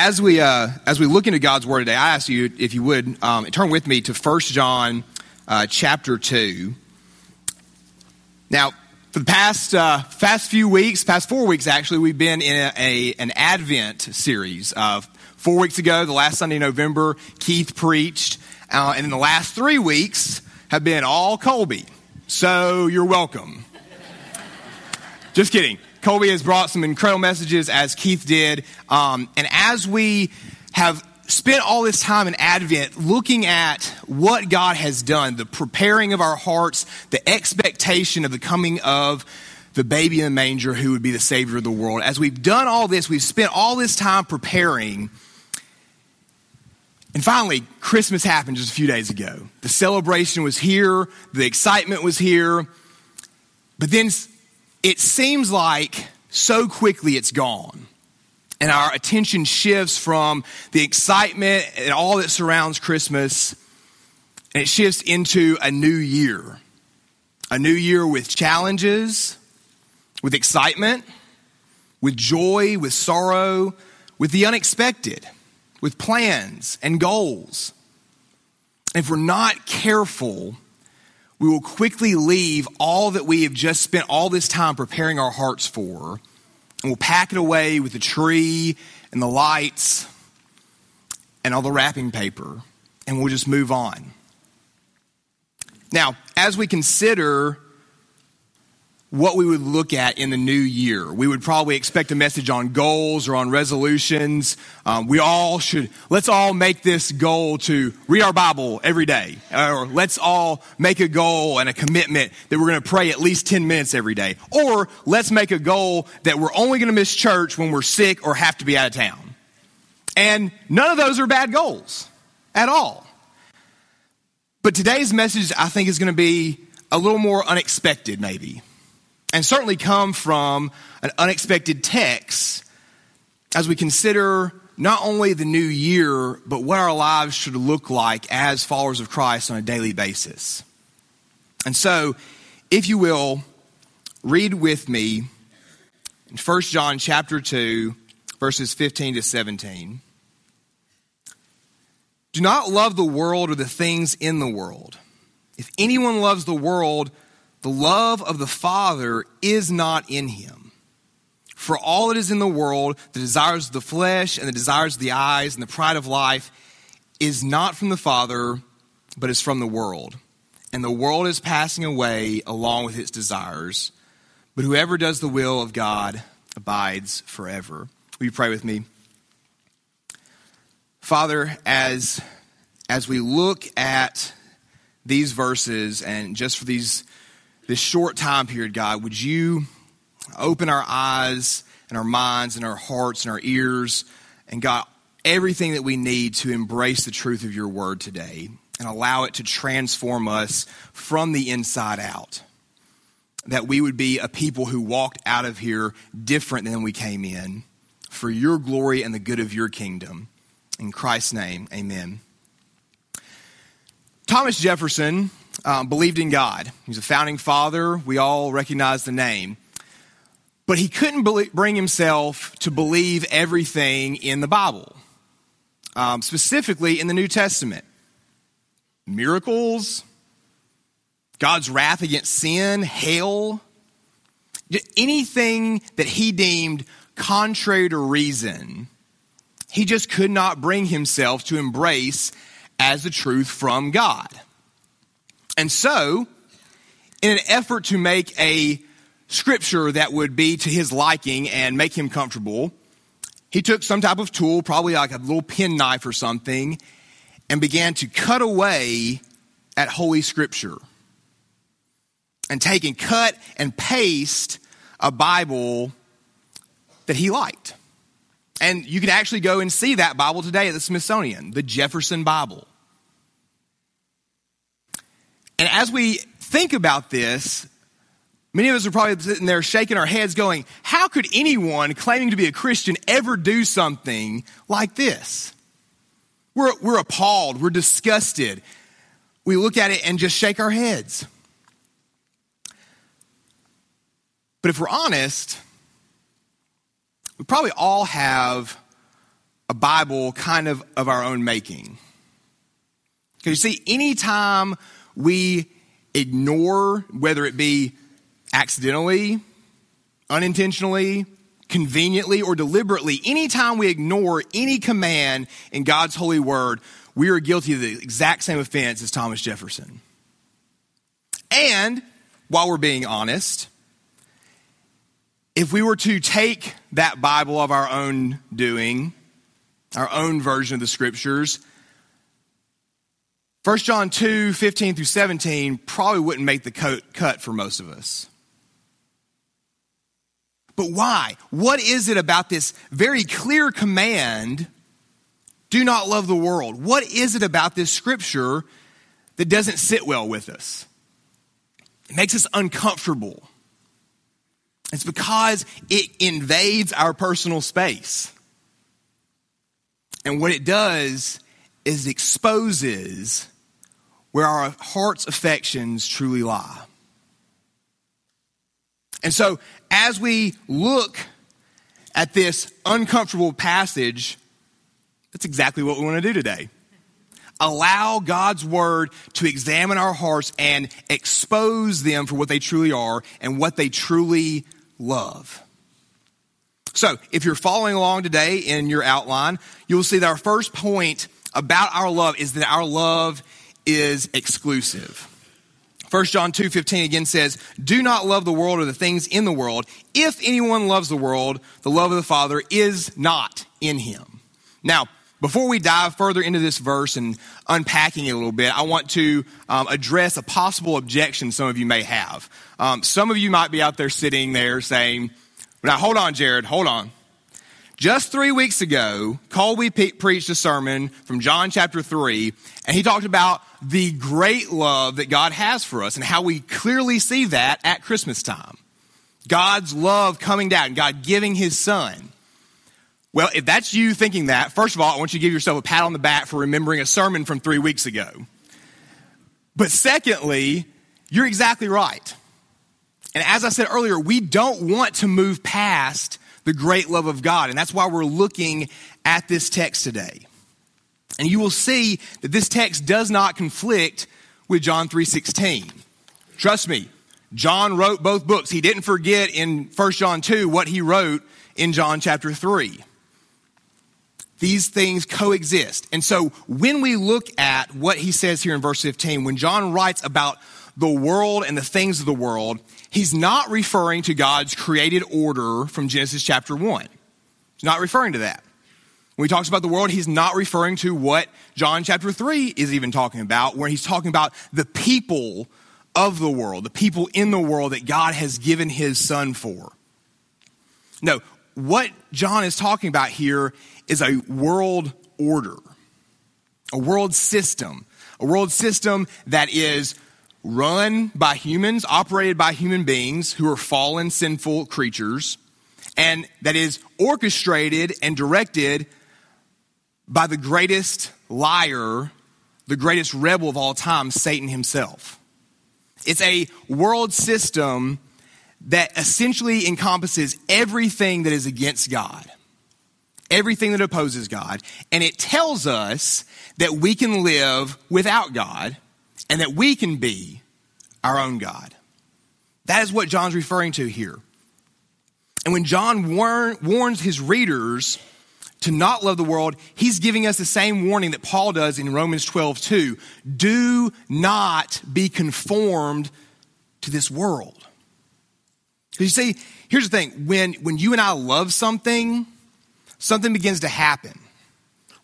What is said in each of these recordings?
as we uh, as we look into God's Word today, I ask you if you would um, turn with me to 1 John uh, chapter two. Now, for the past uh, past few weeks, past four weeks actually, we've been in a, a an Advent series. Of four weeks ago, the last Sunday in November, Keith preached, uh, and in the last three weeks have been all Colby. So you're welcome. Just kidding. Colby has brought some incredible messages, as Keith did. Um, and as we have spent all this time in Advent looking at what God has done, the preparing of our hearts, the expectation of the coming of the baby in the manger who would be the Savior of the world. As we've done all this, we've spent all this time preparing. And finally, Christmas happened just a few days ago. The celebration was here, the excitement was here. But then it seems like so quickly it's gone. And our attention shifts from the excitement and all that surrounds Christmas, and it shifts into a new year. A new year with challenges, with excitement, with joy, with sorrow, with the unexpected, with plans and goals. If we're not careful, we will quickly leave all that we have just spent all this time preparing our hearts for, and we'll pack it away with the tree and the lights and all the wrapping paper, and we'll just move on. Now, as we consider what we would look at in the new year. We would probably expect a message on goals or on resolutions. Um, we all should, let's all make this goal to read our Bible every day. Or let's all make a goal and a commitment that we're going to pray at least 10 minutes every day. Or let's make a goal that we're only going to miss church when we're sick or have to be out of town. And none of those are bad goals at all. But today's message, I think, is going to be a little more unexpected, maybe and certainly come from an unexpected text as we consider not only the new year, but what our lives should look like as followers of Christ on a daily basis. And so, if you will, read with me in 1 John chapter 2, verses 15 to 17. Do not love the world or the things in the world. If anyone loves the world, the love of the Father is not in him. For all that is in the world, the desires of the flesh and the desires of the eyes and the pride of life, is not from the Father, but is from the world. And the world is passing away along with its desires. But whoever does the will of God abides forever. Will you pray with me? Father, as, as we look at these verses and just for these this short time period, God, would you open our eyes and our minds and our hearts and our ears and God, everything that we need to embrace the truth of your word today and allow it to transform us from the inside out. That we would be a people who walked out of here different than we came in for your glory and the good of your kingdom. In Christ's name, amen. Thomas Jefferson um, believed in God. He's a founding father. We all recognize the name. But he couldn't believe, bring himself to believe everything in the Bible, um, specifically in the New Testament. Miracles, God's wrath against sin, hell, anything that he deemed contrary to reason, he just could not bring himself to embrace as the truth from God. And so, in an effort to make a scripture that would be to his liking and make him comfortable, he took some type of tool, probably like a little penknife or something, and began to cut away at Holy Scripture. And take and cut and paste a Bible that he liked. And you can actually go and see that Bible today at the Smithsonian, the Jefferson Bible. And as we think about this, many of us are probably sitting there shaking our heads going, how could anyone claiming to be a Christian ever do something like this? We're, we're appalled. We're disgusted. We look at it and just shake our heads. But if we're honest, we probably all have a Bible kind of of our own making. Because you see, anytime we ignore, whether it be accidentally, unintentionally, conveniently, or deliberately, anytime we ignore any command in God's holy word, we are guilty of the exact same offense as Thomas Jefferson. And while we're being honest, if we were to take that Bible of our own doing, our own version of the scriptures, 1 John 2 15 through 17 probably wouldn't make the cut for most of us. But why? What is it about this very clear command do not love the world? What is it about this scripture that doesn't sit well with us? It makes us uncomfortable. It's because it invades our personal space. And what it does is it exposes where our heart's affections truly lie. And so, as we look at this uncomfortable passage, that's exactly what we want to do today. Allow God's word to examine our hearts and expose them for what they truly are and what they truly love. So, if you're following along today in your outline, you'll see that our first point about our love is that our love is exclusive. 1 John 2:15 again says, "Do not love the world or the things in the world. If anyone loves the world, the love of the Father is not in him." Now, before we dive further into this verse and unpacking it a little bit, I want to um, address a possible objection some of you may have. Um, some of you might be out there sitting there saying, now hold on, Jared, hold on. Just three weeks ago, Colby pe- preached a sermon from John chapter 3, and he talked about the great love that God has for us and how we clearly see that at Christmas time. God's love coming down, God giving his son. Well, if that's you thinking that, first of all, I want you to give yourself a pat on the back for remembering a sermon from three weeks ago. But secondly, you're exactly right. And as I said earlier, we don't want to move past the great love of God. And that's why we're looking at this text today. And you will see that this text does not conflict with John 3:16. Trust me, John wrote both books. He didn't forget in 1 John 2 what he wrote in John chapter 3. These things coexist. And so when we look at what he says here in verse 15, when John writes about the world and the things of the world, he's not referring to God's created order from Genesis chapter 1. He's not referring to that. When he talks about the world, he's not referring to what John chapter 3 is even talking about, where he's talking about the people of the world, the people in the world that God has given his son for. No, what John is talking about here is a world order, a world system, a world system that is run by humans, operated by human beings who are fallen, sinful creatures, and that is orchestrated and directed by the greatest liar, the greatest rebel of all time, Satan himself. It's a world system that essentially encompasses everything that is against God, everything that opposes God, and it tells us that we can live without God and that we can be our own God. That is what John's referring to here. And when John warn, warns his readers to not love the world, he's giving us the same warning that Paul does in Romans 12, 2. Do not be conformed to this world. You see, here's the thing when, when you and I love something, something begins to happen.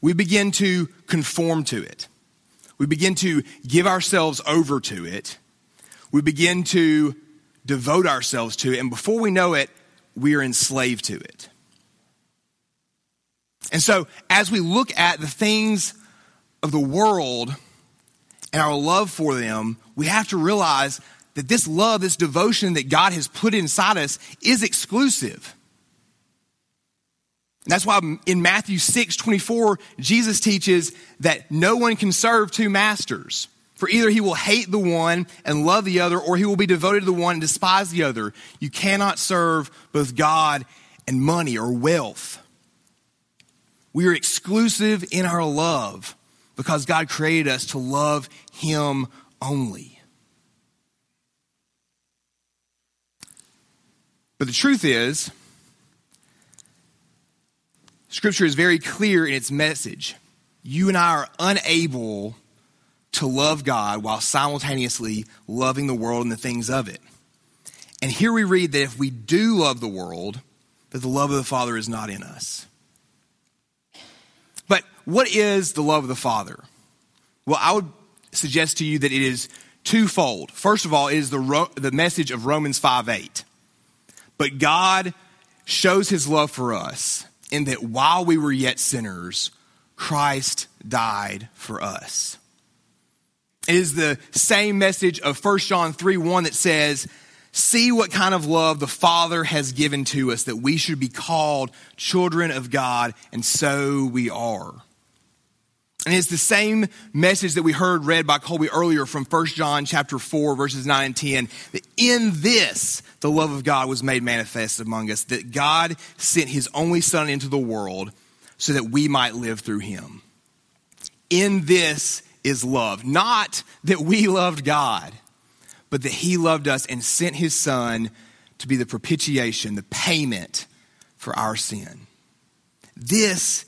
We begin to conform to it. We begin to give ourselves over to it. We begin to devote ourselves to it. And before we know it, we are enslaved to it. And so, as we look at the things of the world and our love for them, we have to realize that this love, this devotion that God has put inside us is exclusive. And that's why in Matthew 6 24, Jesus teaches that no one can serve two masters. For either he will hate the one and love the other, or he will be devoted to the one and despise the other. You cannot serve both God and money or wealth. We are exclusive in our love because God created us to love Him only. But the truth is, Scripture is very clear in its message. You and I are unable to love God while simultaneously loving the world and the things of it. And here we read that if we do love the world, that the love of the Father is not in us. But what is the love of the Father? Well, I would suggest to you that it is twofold. First of all, it is the, the message of Romans 5 8. But God shows his love for us in that while we were yet sinners, Christ died for us. It is the same message of 1 John 3 1 that says, See what kind of love the Father has given to us that we should be called children of God, and so we are. And it's the same message that we heard read by Colby earlier from 1 John chapter 4 verses 9 and 10 that in this the love of God was made manifest among us that God sent his only son into the world so that we might live through him. In this is love, not that we loved God, but that he loved us and sent his son to be the propitiation, the payment for our sin. This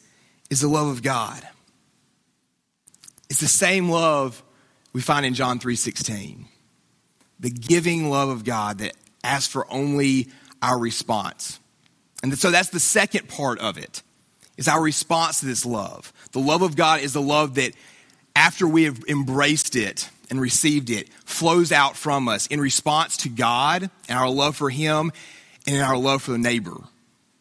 is the love of God. It's the same love we find in John 3:16. The giving love of God that asks for only our response. And so that's the second part of it. Is our response to this love. The love of God is the love that after we have embraced it and received it flows out from us in response to God and our love for him and in our love for the neighbor.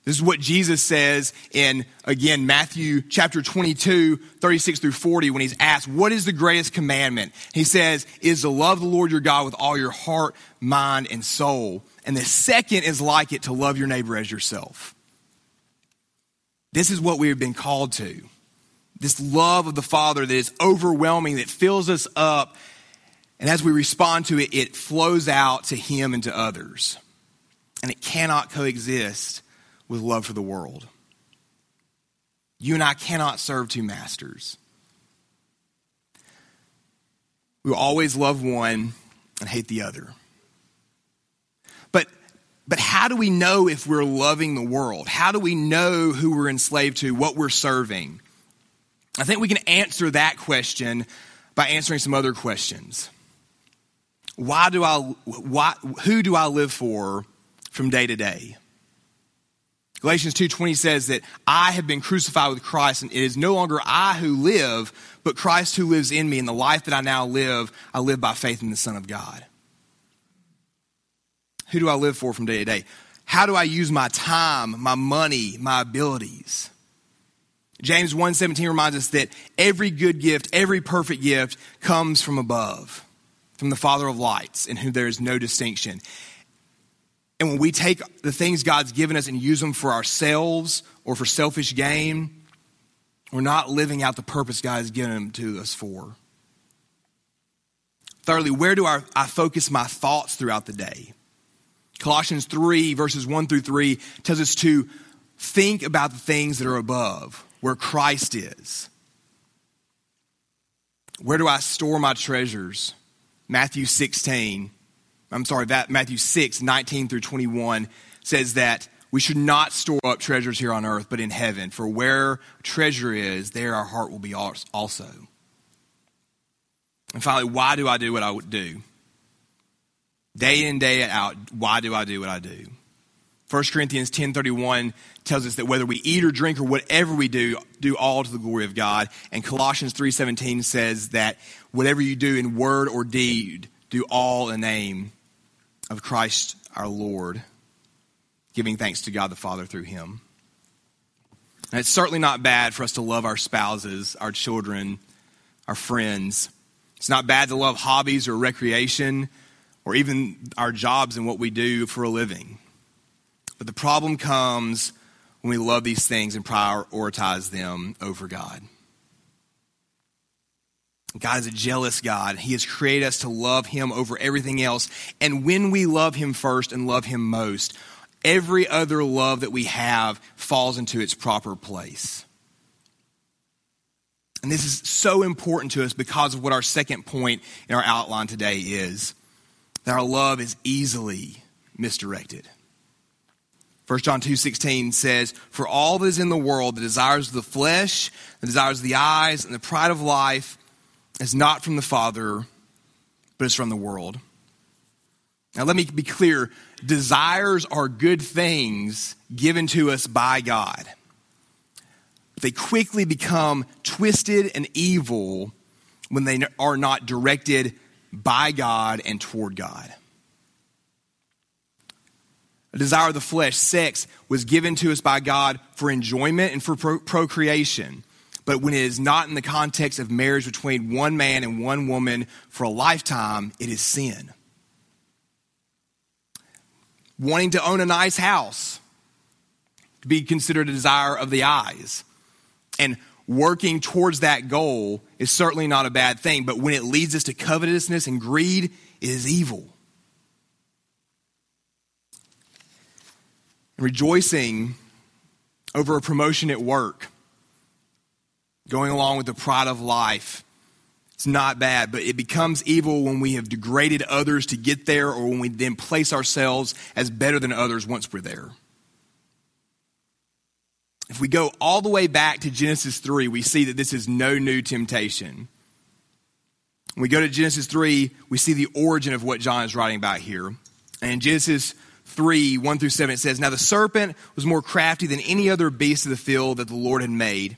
This is what Jesus says in, again, Matthew chapter 22, 36 through 40, when he's asked, What is the greatest commandment? He says, Is to love the Lord your God with all your heart, mind, and soul. And the second is like it to love your neighbor as yourself. This is what we have been called to. This love of the Father that is overwhelming, that fills us up. And as we respond to it, it flows out to Him and to others. And it cannot coexist with love for the world. You and I cannot serve two masters. We will always love one and hate the other. But, but how do we know if we're loving the world? How do we know who we're enslaved to, what we're serving? I think we can answer that question by answering some other questions. Why do I, why, who do I live for from day to day? Galatians 2:20 says that I have been crucified with Christ and it is no longer I who live, but Christ who lives in me and the life that I now live, I live by faith in the Son of God. Who do I live for from day to day? How do I use my time, my money, my abilities? James 1:17 reminds us that every good gift, every perfect gift comes from above, from the Father of lights, in whom there is no distinction. And when we take the things God's given us and use them for ourselves or for selfish gain, we're not living out the purpose God has given them to us for. Thirdly, where do I, I focus my thoughts throughout the day? Colossians 3, verses 1 through 3, tells us to think about the things that are above, where Christ is. Where do I store my treasures? Matthew 16, I'm sorry, that Matthew 6, 19 through 21 says that we should not store up treasures here on earth, but in heaven. For where treasure is, there our heart will be also. And finally, why do I do what I do? Day in, day out, why do I do what I do? 1 Corinthians 10.31 tells us that whether we eat or drink or whatever we do, do all to the glory of God. And Colossians 3.17 says that whatever you do in word or deed, do all in the name of Christ our Lord, giving thanks to God the Father through him. And it's certainly not bad for us to love our spouses, our children, our friends. It's not bad to love hobbies or recreation or even our jobs and what we do for a living. But the problem comes when we love these things and prioritize them over God. God is a jealous God. He has created us to love Him over everything else. And when we love Him first and love Him most, every other love that we have falls into its proper place. And this is so important to us because of what our second point in our outline today is that our love is easily misdirected. 1 John 2:16 says, "For all that is in the world, the desires of the flesh, the desires of the eyes, and the pride of life is not from the Father, but is from the world." Now let me be clear, desires are good things given to us by God. They quickly become twisted and evil when they are not directed by God and toward God. A desire of the flesh, sex, was given to us by God for enjoyment and for procreation. But when it is not in the context of marriage between one man and one woman for a lifetime, it is sin. Wanting to own a nice house to be considered a desire of the eyes. And working towards that goal is certainly not a bad thing, but when it leads us to covetousness and greed, it is evil. Rejoicing over a promotion at work, going along with the pride of life, it's not bad, but it becomes evil when we have degraded others to get there or when we then place ourselves as better than others once we're there. If we go all the way back to Genesis 3, we see that this is no new temptation. When we go to Genesis 3, we see the origin of what John is writing about here. And in Genesis 3, 1 through 7, it says, Now the serpent was more crafty than any other beast of the field that the Lord had made.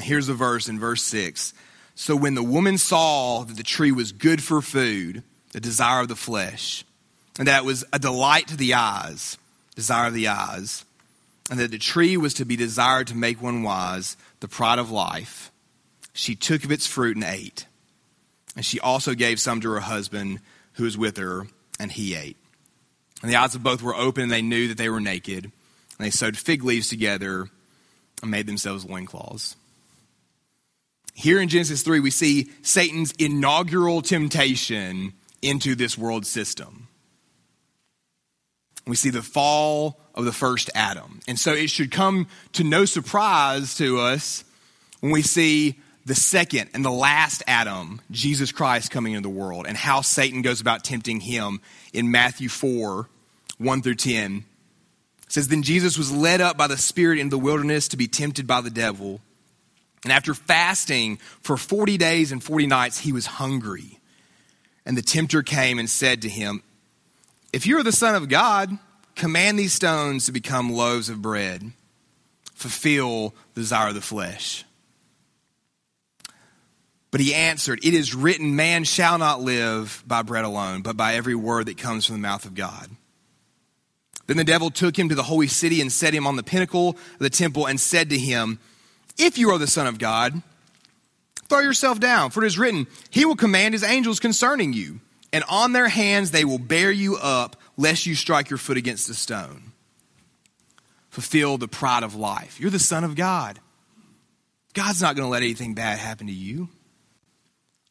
Here's the verse in verse 6. So when the woman saw that the tree was good for food, the desire of the flesh, and that it was a delight to the eyes, desire of the eyes, and that the tree was to be desired to make one wise, the pride of life. She took of its fruit and ate. And she also gave some to her husband who was with her, and he ate. And the eyes of both were open, and they knew that they were naked. And they sewed fig leaves together and made themselves loincloths. Here in Genesis 3, we see Satan's inaugural temptation into this world system. We see the fall of the first Adam. And so it should come to no surprise to us when we see the second and the last Adam, Jesus Christ, coming into the world and how Satan goes about tempting him in Matthew 4 1 through 10. It says, Then Jesus was led up by the Spirit into the wilderness to be tempted by the devil. And after fasting for 40 days and 40 nights, he was hungry. And the tempter came and said to him, If you are the Son of God, command these stones to become loaves of bread. Fulfill the desire of the flesh. But he answered, It is written, Man shall not live by bread alone, but by every word that comes from the mouth of God. Then the devil took him to the holy city and set him on the pinnacle of the temple and said to him, If you are the Son of God, Throw yourself down, for it is written, He will command His angels concerning you, and on their hands they will bear you up, lest you strike your foot against a stone. Fulfill the pride of life. You're the Son of God. God's not going to let anything bad happen to you.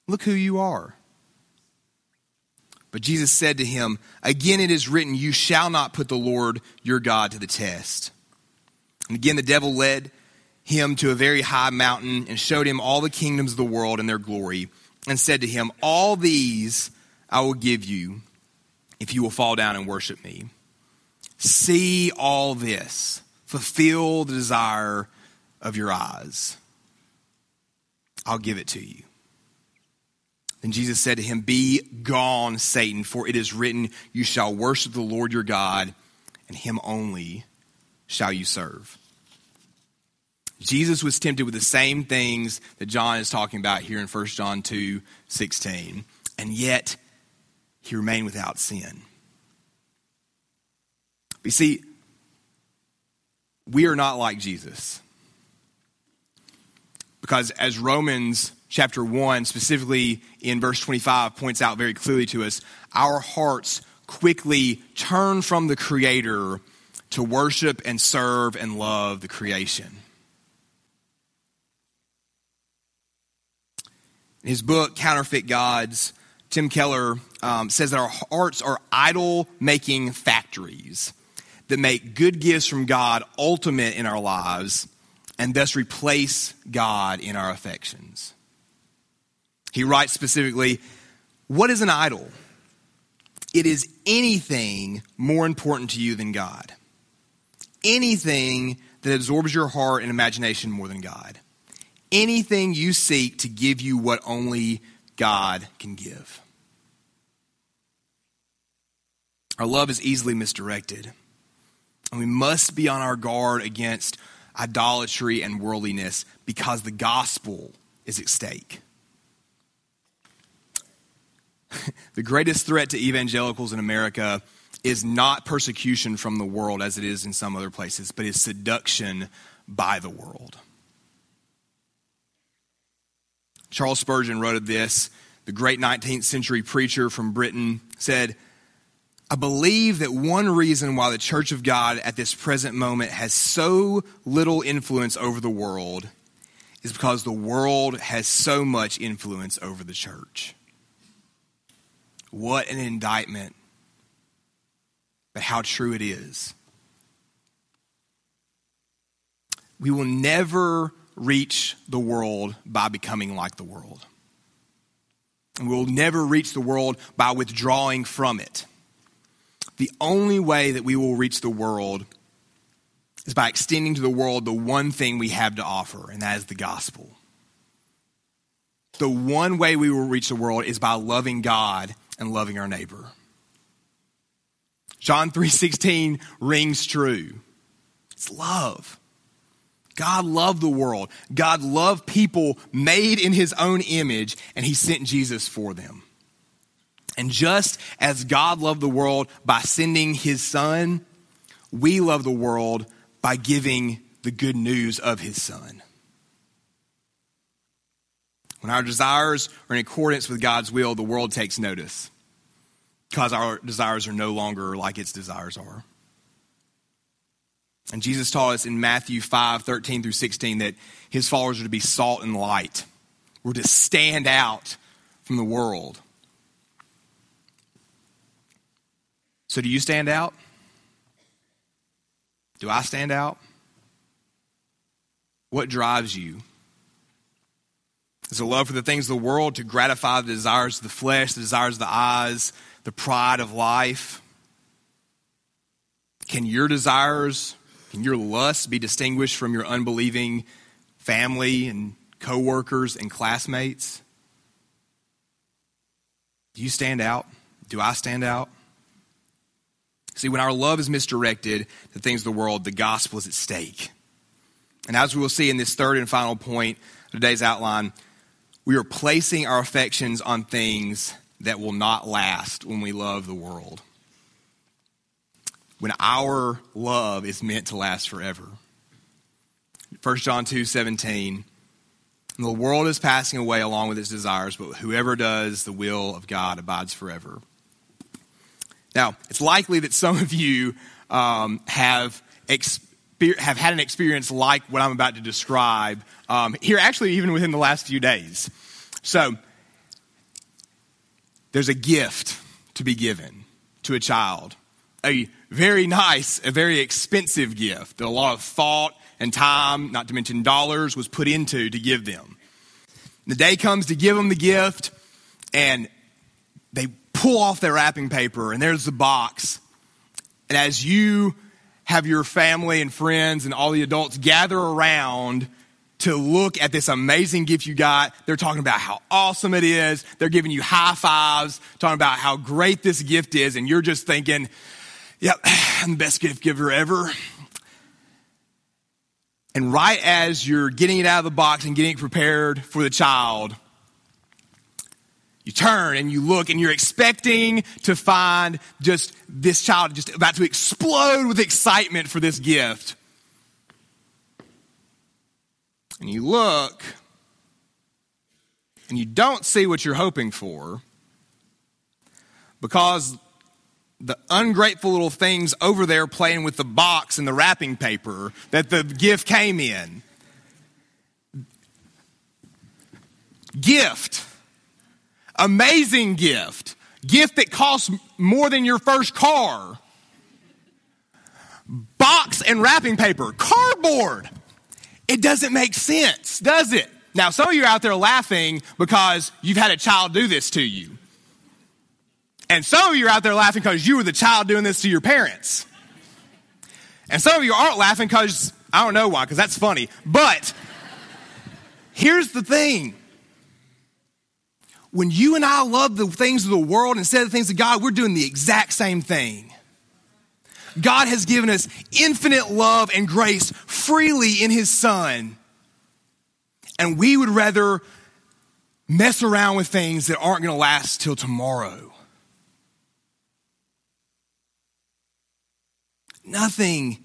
Look who you are. But Jesus said to him, Again it is written, You shall not put the Lord your God to the test. And again the devil led him to a very high mountain and showed him all the kingdoms of the world and their glory, and said to him, All these I will give you if you will fall down and worship me. See all this, fulfill the desire of your eyes. I'll give it to you. Then Jesus said to him, Be gone, Satan, for it is written, You shall worship the Lord your God, and him only shall you serve. Jesus was tempted with the same things that John is talking about here in 1 John 2 16, and yet he remained without sin. You see, we are not like Jesus. Because as Romans chapter 1, specifically in verse 25, points out very clearly to us, our hearts quickly turn from the Creator to worship and serve and love the creation. In his book, Counterfeit Gods, Tim Keller um, says that our hearts are idol making factories that make good gifts from God ultimate in our lives and thus replace God in our affections. He writes specifically, What is an idol? It is anything more important to you than God. Anything that absorbs your heart and imagination more than God anything you seek to give you what only God can give. Our love is easily misdirected, and we must be on our guard against idolatry and worldliness because the gospel is at stake. the greatest threat to evangelicals in America is not persecution from the world as it is in some other places, but is seduction by the world. Charles Spurgeon wrote of this, the great 19th century preacher from Britain, said, I believe that one reason why the Church of God at this present moment has so little influence over the world is because the world has so much influence over the church. What an indictment, but how true it is. We will never reach the world by becoming like the world. And we'll never reach the world by withdrawing from it. The only way that we will reach the world is by extending to the world the one thing we have to offer, and that is the gospel. The one way we will reach the world is by loving God and loving our neighbor. John 3:16 rings true. It's love. God loved the world. God loved people made in his own image, and he sent Jesus for them. And just as God loved the world by sending his son, we love the world by giving the good news of his son. When our desires are in accordance with God's will, the world takes notice because our desires are no longer like its desires are. And Jesus taught us in Matthew 5 13 through 16 that his followers are to be salt and light. We're to stand out from the world. So, do you stand out? Do I stand out? What drives you? Is it love for the things of the world to gratify the desires of the flesh, the desires of the eyes, the pride of life? Can your desires can your lust be distinguished from your unbelieving family and coworkers and classmates? Do you stand out? Do I stand out? See, when our love is misdirected to things of the world, the gospel is at stake. And as we will see in this third and final point of today's outline, we are placing our affections on things that will not last when we love the world when our love is meant to last forever. 1 John 2 17. The world is passing away along with its desires, but whoever does the will of God abides forever. Now, it's likely that some of you um, have, exper- have had an experience like what I'm about to describe um, here, actually, even within the last few days. So, there's a gift to be given to a child, a very nice, a very expensive gift that a lot of thought and time, not to mention dollars, was put into to give them. The day comes to give them the gift, and they pull off their wrapping paper, and there's the box. And as you have your family and friends and all the adults gather around to look at this amazing gift you got. They're talking about how awesome it is. They're giving you high fives, talking about how great this gift is. And you're just thinking, Yep, I'm the best gift giver ever. And right as you're getting it out of the box and getting it prepared for the child, you turn and you look and you're expecting to find just this child just about to explode with excitement for this gift. And you look and you don't see what you're hoping for because the ungrateful little things over there playing with the box and the wrapping paper that the gift came in. Gift. Amazing gift. Gift that costs more than your first car. Box and wrapping paper. Cardboard. It doesn't make sense, does it? Now, some of you are out there laughing because you've had a child do this to you. And some of you are out there laughing because you were the child doing this to your parents. And some of you aren't laughing because, I don't know why, because that's funny. But here's the thing when you and I love the things of the world instead of the things of God, we're doing the exact same thing. God has given us infinite love and grace freely in His Son. And we would rather mess around with things that aren't going to last till tomorrow. Nothing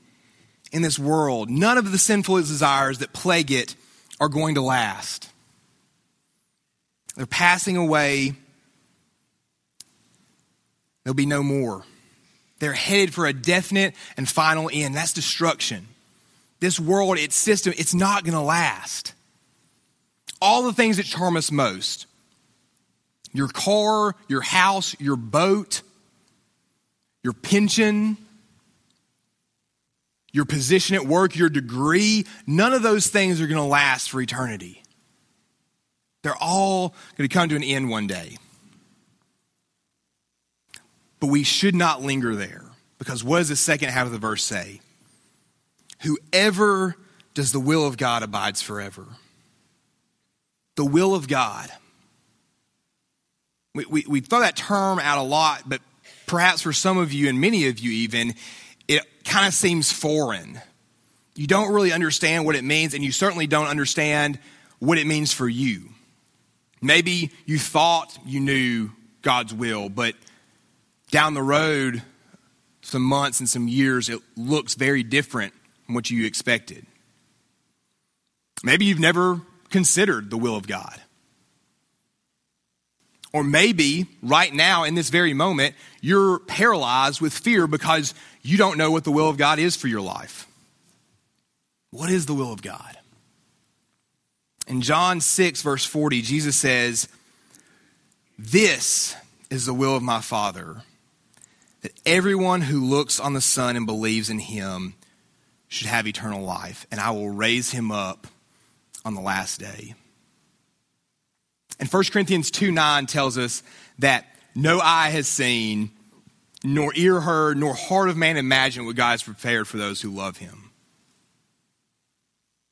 in this world, none of the sinful desires that plague it are going to last. They're passing away. There'll be no more. They're headed for a definite and final end. That's destruction. This world, its system, it's not going to last. All the things that charm us most your car, your house, your boat, your pension, your position at work, your degree, none of those things are going to last for eternity. They're all going to come to an end one day. But we should not linger there because what does the second half of the verse say? Whoever does the will of God abides forever. The will of God. We, we, we throw that term out a lot, but perhaps for some of you and many of you even, it kind of seems foreign. You don't really understand what it means, and you certainly don't understand what it means for you. Maybe you thought you knew God's will, but down the road, some months and some years, it looks very different from what you expected. Maybe you've never considered the will of God. Or maybe right now, in this very moment, you're paralyzed with fear because you don't know what the will of God is for your life. What is the will of God? In John 6, verse 40, Jesus says, This is the will of my Father, that everyone who looks on the Son and believes in him should have eternal life, and I will raise him up on the last day. And 1 Corinthians 2 9 tells us that no eye has seen, nor ear heard, nor heart of man imagined what God has prepared for those who love him.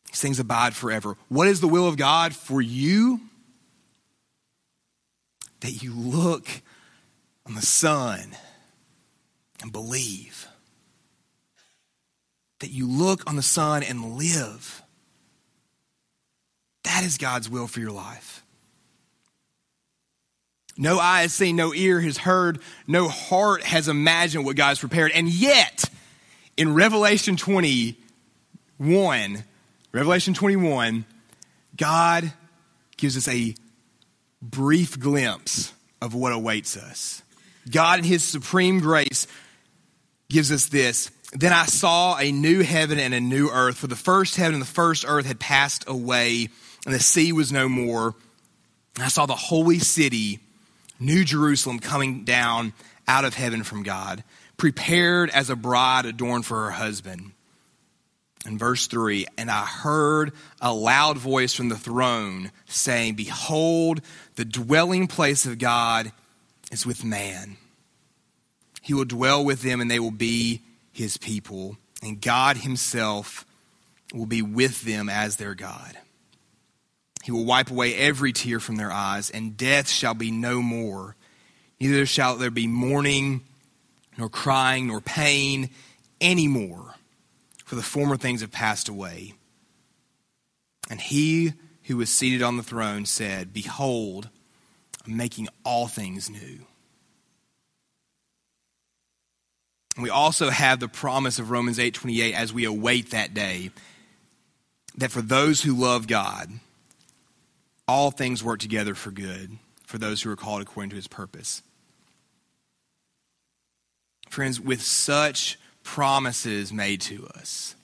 These things abide forever. What is the will of God for you? That you look on the Son and believe. That you look on the Son and live. That is God's will for your life. No eye has seen, no ear has heard, no heart has imagined what God has prepared. And yet, in Revelation 21, Revelation 21, God gives us a brief glimpse of what awaits us. God, in His supreme grace, gives us this. Then I saw a new heaven and a new earth, for the first heaven and the first earth had passed away, and the sea was no more. And I saw the holy city New Jerusalem coming down out of heaven from God, prepared as a bride adorned for her husband. In verse 3, and I heard a loud voice from the throne saying, Behold, the dwelling place of God is with man. He will dwell with them, and they will be his people, and God himself will be with them as their God. He will wipe away every tear from their eyes, and death shall be no more. Neither shall there be mourning, nor crying, nor pain anymore, for the former things have passed away. And he who was seated on the throne said, Behold, I'm making all things new. We also have the promise of Romans 8:28 as we await that day that for those who love God, all things work together for good for those who are called according to his purpose. Friends, with such promises made to us,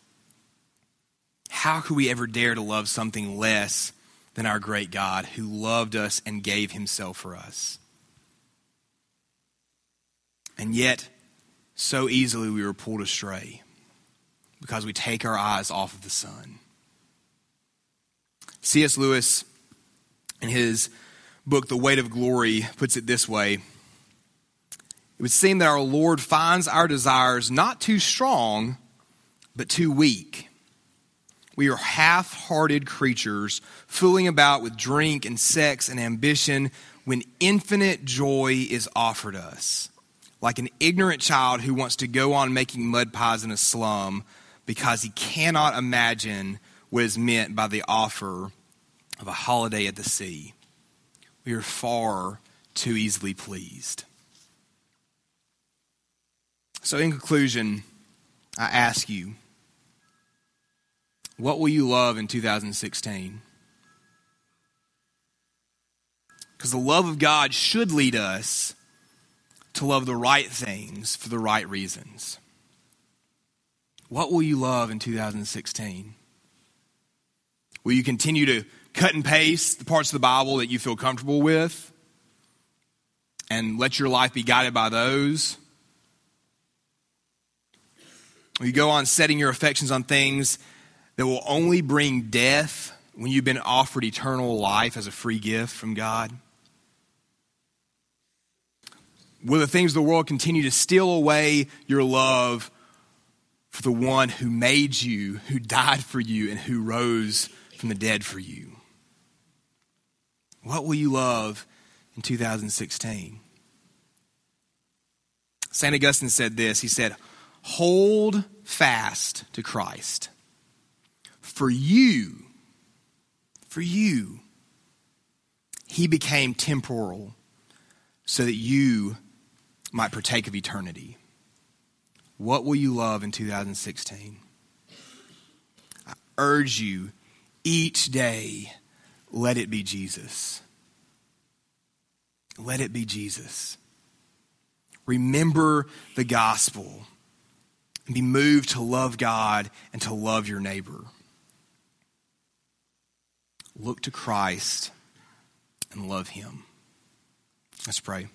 how could we ever dare to love something less than our great God who loved us and gave himself for us? And yet, so easily we were pulled astray because we take our eyes off of the sun. C.S. Lewis, in his book, The Weight of Glory, puts it this way It would seem that our Lord finds our desires not too strong, but too weak. We are half hearted creatures fooling about with drink and sex and ambition when infinite joy is offered us. Like an ignorant child who wants to go on making mud pies in a slum because he cannot imagine what is meant by the offer of a holiday at the sea. We are far too easily pleased. So, in conclusion, I ask you, what will you love in 2016? Because the love of God should lead us to love the right things for the right reasons. What will you love in 2016? Will you continue to cut and paste the parts of the Bible that you feel comfortable with and let your life be guided by those? Will you go on setting your affections on things that will only bring death when you've been offered eternal life as a free gift from God? Will the things of the world continue to steal away your love for the one who made you, who died for you, and who rose from the dead for you? What will you love in 2016? St. Augustine said this He said, Hold fast to Christ. For you, for you, he became temporal so that you might partake of eternity. What will you love in 2016? I urge you each day, let it be Jesus. Let it be Jesus. Remember the gospel and be moved to love God and to love your neighbor. Look to Christ and love him. Let's pray.